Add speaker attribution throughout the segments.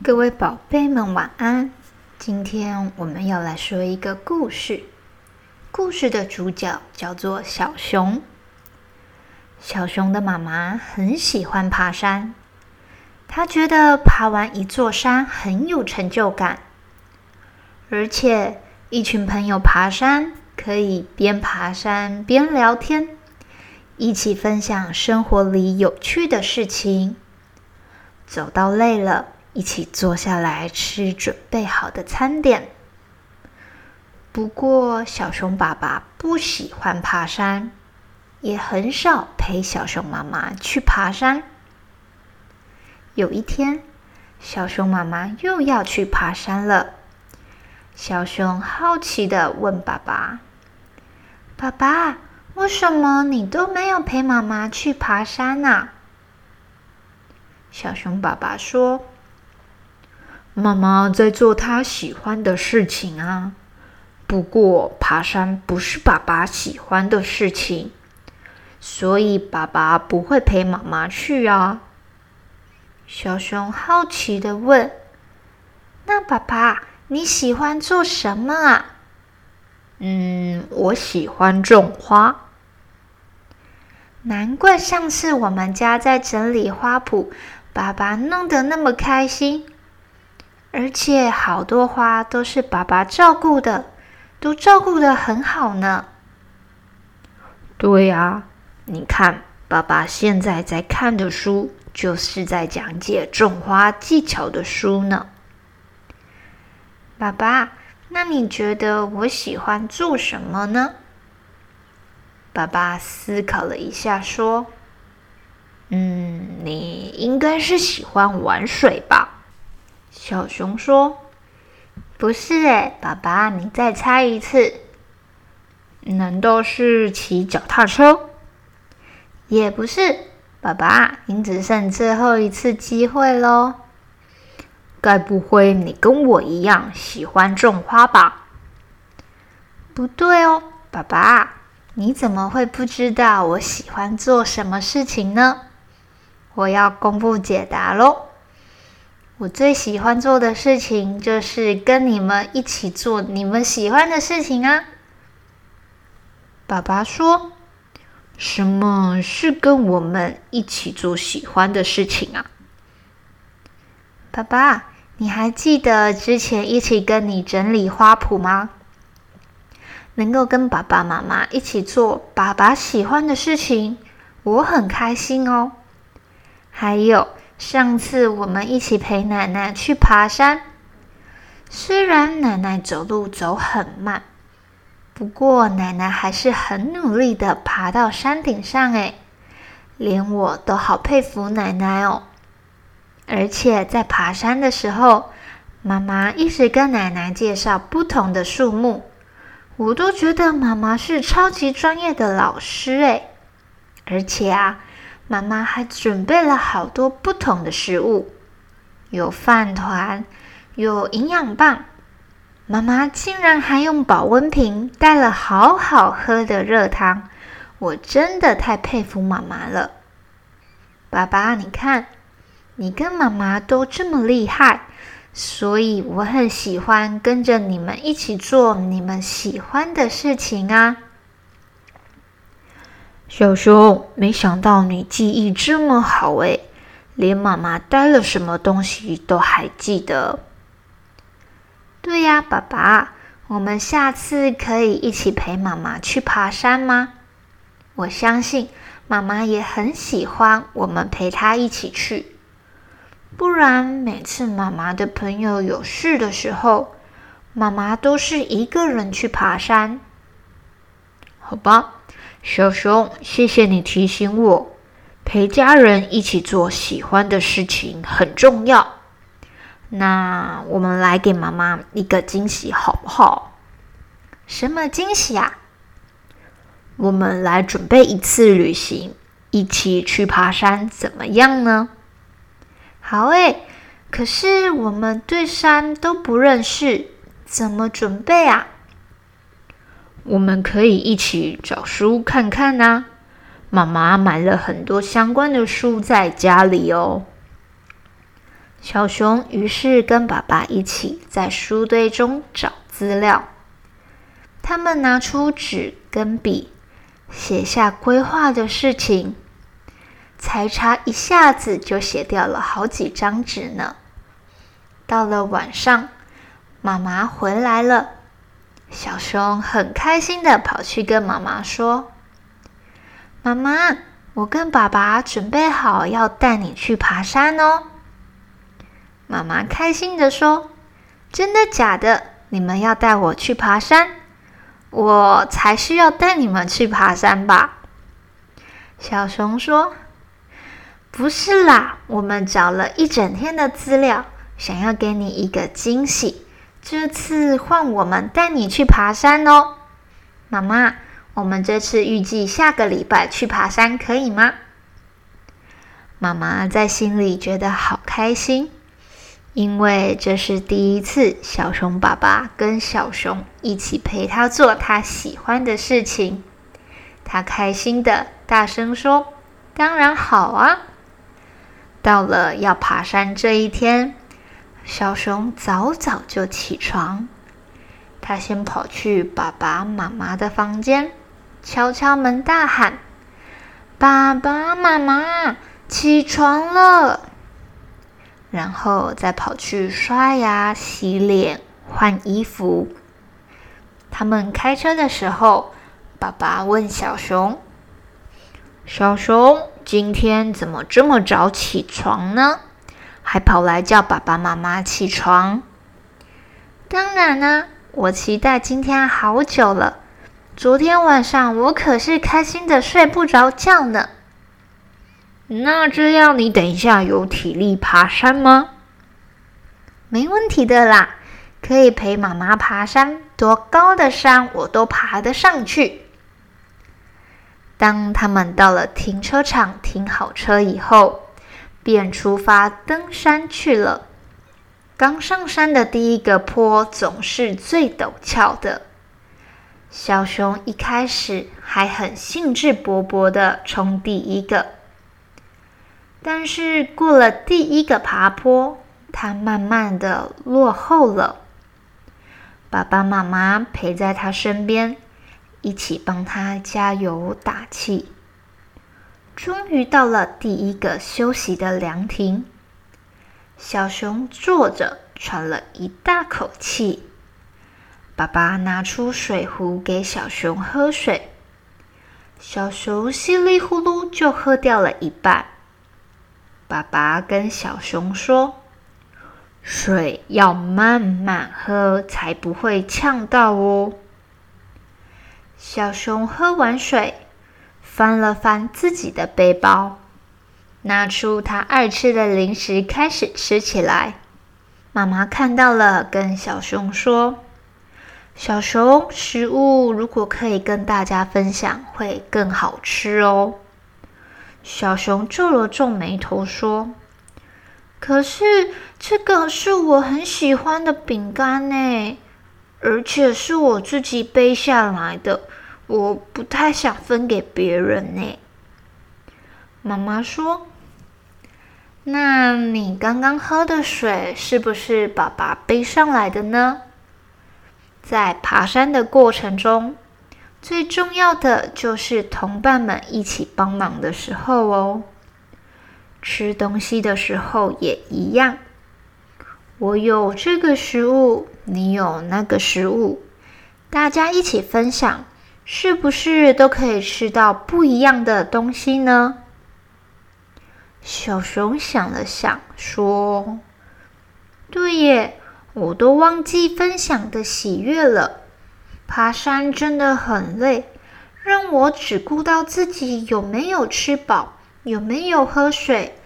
Speaker 1: 各位宝贝们，晚安！今天我们要来说一个故事。故事的主角叫做小熊。小熊的妈妈很喜欢爬山，她觉得爬完一座山很有成就感，而且一群朋友爬山可以边爬山边聊天，一起分享生活里有趣的事情。走到累了。一起坐下来吃准备好的餐点。不过，小熊爸爸不喜欢爬山，也很少陪小熊妈妈去爬山。有一天，小熊妈妈又要去爬山了。小熊好奇的问爸爸：“爸爸，为什么你都没有陪妈妈去爬山呢？”小熊爸爸说。
Speaker 2: 妈妈在做她喜欢的事情啊，不过爬山不是爸爸喜欢的事情，所以爸爸不会陪妈妈去啊。
Speaker 1: 小熊好奇的问：“那爸爸你喜欢做什么啊？”“
Speaker 2: 嗯，我喜欢种花。”
Speaker 1: 难怪上次我们家在整理花圃，爸爸弄得那么开心。而且好多花都是爸爸照顾的，都照顾的很好呢。
Speaker 2: 对呀，你看，爸爸现在在看的书，就是在讲解种花技巧的书呢。
Speaker 1: 爸爸，那你觉得我喜欢做什么呢？
Speaker 2: 爸爸思考了一下，说：“嗯，你应该是喜欢玩水吧。”
Speaker 1: 小熊说：“不是哎，爸爸，你再猜一次。
Speaker 2: 难道是骑脚踏车？
Speaker 1: 也不是，爸爸，您只剩最后一次机会喽。
Speaker 2: 该不会你跟我一样喜欢种花吧？
Speaker 1: 不对哦，爸爸，你怎么会不知道我喜欢做什么事情呢？我要公布解答喽。”我最喜欢做的事情就是跟你们一起做你们喜欢的事情啊！
Speaker 2: 爸爸说：“什么是跟我们一起做喜欢的事情啊？”
Speaker 1: 爸爸，你还记得之前一起跟你整理花圃吗？能够跟爸爸妈妈一起做爸爸喜欢的事情，我很开心哦。还有。上次我们一起陪奶奶去爬山，虽然奶奶走路走很慢，不过奶奶还是很努力的爬到山顶上。哎，连我都好佩服奶奶哦！而且在爬山的时候，妈妈一直跟奶奶介绍不同的树木，我都觉得妈妈是超级专业的老师。哎，而且啊。妈妈还准备了好多不同的食物，有饭团，有营养棒。妈妈竟然还用保温瓶带了好好喝的热汤，我真的太佩服妈妈了。爸爸，你看，你跟妈妈都这么厉害，所以我很喜欢跟着你们一起做你们喜欢的事情啊。
Speaker 2: 小熊，没想到你记忆这么好诶，连妈妈带了什么东西都还记得。
Speaker 1: 对呀，爸爸，我们下次可以一起陪妈妈去爬山吗？我相信妈妈也很喜欢我们陪她一起去。不然每次妈妈的朋友有事的时候，妈妈都是一个人去爬山。
Speaker 2: 好吧。小熊，谢谢你提醒我，陪家人一起做喜欢的事情很重要。那我们来给妈妈一个惊喜，好不好？
Speaker 1: 什么惊喜啊？
Speaker 2: 我们来准备一次旅行，一起去爬山，怎么样呢？
Speaker 1: 好诶，可是我们对山都不认识，怎么准备啊？
Speaker 2: 我们可以一起找书看看呐。妈妈买了很多相关的书在家里哦。
Speaker 1: 小熊于是跟爸爸一起在书堆中找资料。他们拿出纸跟笔，写下规划的事情。才查一下子就写掉了好几张纸呢。到了晚上，妈妈回来了，小熊很开心的跑去跟妈妈说：“妈妈，我跟爸爸准备好要带你去爬山哦。”妈妈开心的说：“真的假的？你们要带我去爬山？我才需要带你们去爬山吧？”小熊说。不是啦，我们找了一整天的资料，想要给你一个惊喜。这次换我们带你去爬山哦，妈妈。我们这次预计下个礼拜去爬山，可以吗？妈妈在心里觉得好开心，因为这是第一次小熊爸爸跟小熊一起陪他做他喜欢的事情。他开心的大声说：“当然好啊！”到了要爬山这一天，小熊早早就起床。他先跑去爸爸妈妈的房间，敲敲门，大喊：“爸爸妈妈，起床了！”然后再跑去刷牙、洗脸、换衣服。他们开车的时候，爸爸问小熊：“小熊。”今天怎么这么早起床呢？还跑来叫爸爸妈妈起床？当然啦，我期待今天好久了。昨天晚上我可是开心的睡不着觉呢。那这样你等一下有体力爬山吗？没问题的啦，可以陪妈妈爬山，多高的山我都爬得上去。当他们到了停车场停好车以后，便出发登山去了。刚上山的第一个坡总是最陡峭的。小熊一开始还很兴致勃勃的冲第一个，但是过了第一个爬坡，它慢慢的落后了。爸爸妈妈陪在他身边。一起帮他加油打气。终于到了第一个休息的凉亭，小熊坐着喘了一大口气。爸爸拿出水壶给小熊喝水，小熊稀里呼噜就喝掉了一半。爸爸跟小熊说：“水要慢慢喝，才不会呛到哦。”小熊喝完水，翻了翻自己的背包，拿出他爱吃的零食，开始吃起来。妈妈看到了，跟小熊说：“小熊，食物如果可以跟大家分享，会更好吃哦。”小熊皱了皱眉头说：“可是这个是我很喜欢的饼干呢。”而且是我自己背下来的，我不太想分给别人呢。妈妈说：“那你刚刚喝的水是不是爸爸背上来的呢？”在爬山的过程中，最重要的就是同伴们一起帮忙的时候哦。吃东西的时候也一样。我有这个食物，你有那个食物，大家一起分享，是不是都可以吃到不一样的东西呢？小熊想了想，说：“对耶，我都忘记分享的喜悦了。爬山真的很累，让我只顾到自己有没有吃饱，有没有喝水，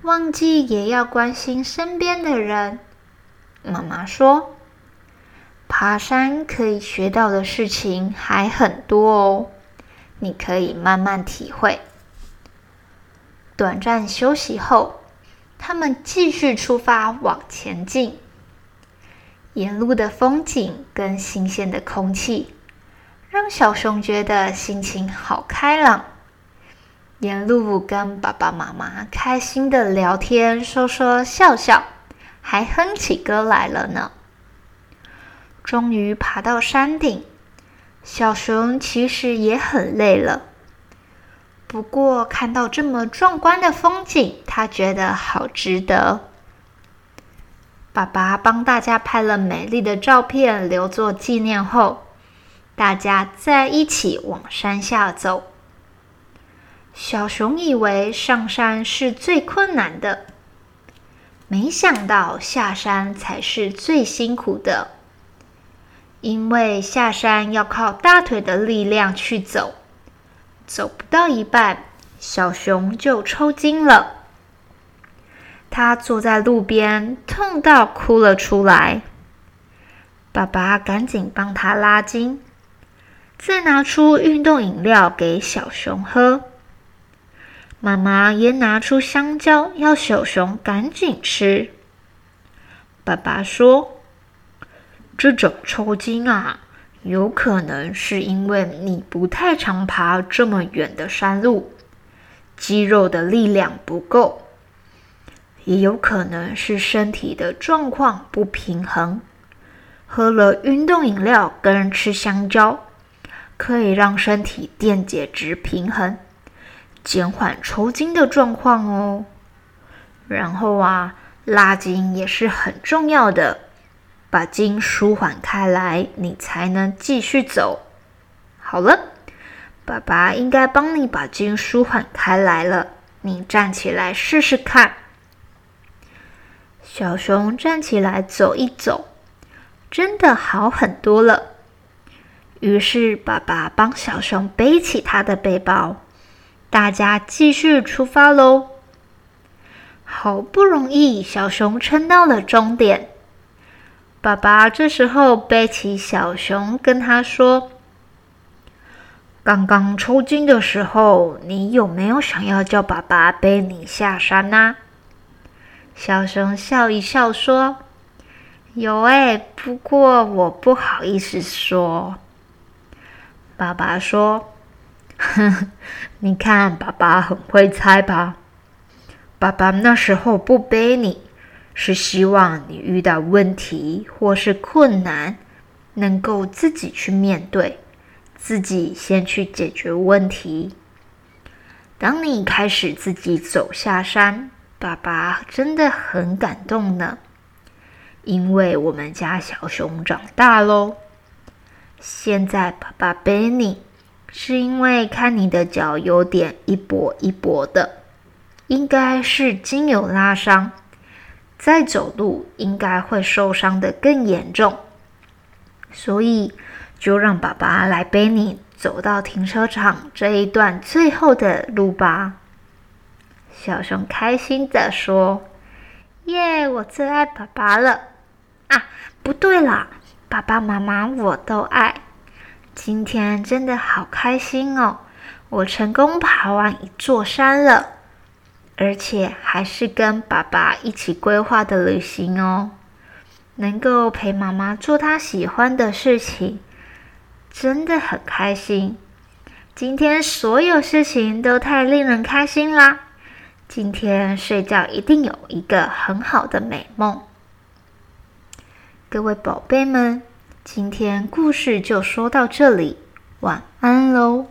Speaker 1: 忘记也要关心身边的人。”妈妈说：“爬山可以学到的事情还很多哦，你可以慢慢体会。”短暂休息后，他们继续出发往前进。沿路的风景跟新鲜的空气，让小熊觉得心情好开朗。沿路跟爸爸妈妈开心的聊天，说说笑笑。还哼起歌来了呢。终于爬到山顶，小熊其实也很累了。不过看到这么壮观的风景，他觉得好值得。爸爸帮大家拍了美丽的照片，留作纪念后，大家再一起往山下走。小熊以为上山是最困难的，没想到下山才是最辛苦的。因为下山要靠大腿的力量去走，走不到一半，小熊就抽筋了。他坐在路边，痛到哭了出来。爸爸赶紧帮他拉筋，再拿出运动饮料给小熊喝。妈妈也拿出香蕉，要小熊赶紧吃。爸爸说。这种抽筋啊，有可能是因为你不太常爬这么远的山路，肌肉的力量不够；也有可能是身体的状况不平衡。喝了运动饮料跟吃香蕉，可以让身体电解质平衡，减缓抽筋的状况哦。然后啊，拉筋也是很重要的。把筋舒缓开来，你才能继续走。好了，爸爸应该帮你把筋舒缓开来了。你站起来试试看。小熊站起来走一走，真的好很多了。于是爸爸帮小熊背起他的背包，大家继续出发喽。好不容易，小熊撑到了终点。爸爸这时候背起小熊，跟他说：“刚刚抽筋的时候，你有没有想要叫爸爸背你下山呢？”小熊笑一笑说：“有哎，不过我不好意思说。”爸爸说：“哼，你看爸爸很会猜吧？爸爸那时候不背你。”是希望你遇到问题或是困难，能够自己去面对，自己先去解决问题。当你开始自己走下山，爸爸真的很感动呢，因为我们家小熊长大喽。现在爸爸背你，是因为看你的脚有点一跛一跛的，应该是筋有拉伤。再走路应该会受伤的更严重，所以就让爸爸来背你走到停车场这一段最后的路吧。小熊开心的说：“耶，我最爱爸爸了！啊，不对啦，爸爸妈妈我都爱。今天真的好开心哦，我成功爬完一座山了。”而且还是跟爸爸一起规划的旅行哦，能够陪妈妈做她喜欢的事情，真的很开心。今天所有事情都太令人开心啦！今天睡觉一定有一个很好的美梦。各位宝贝们，今天故事就说到这里，晚安喽。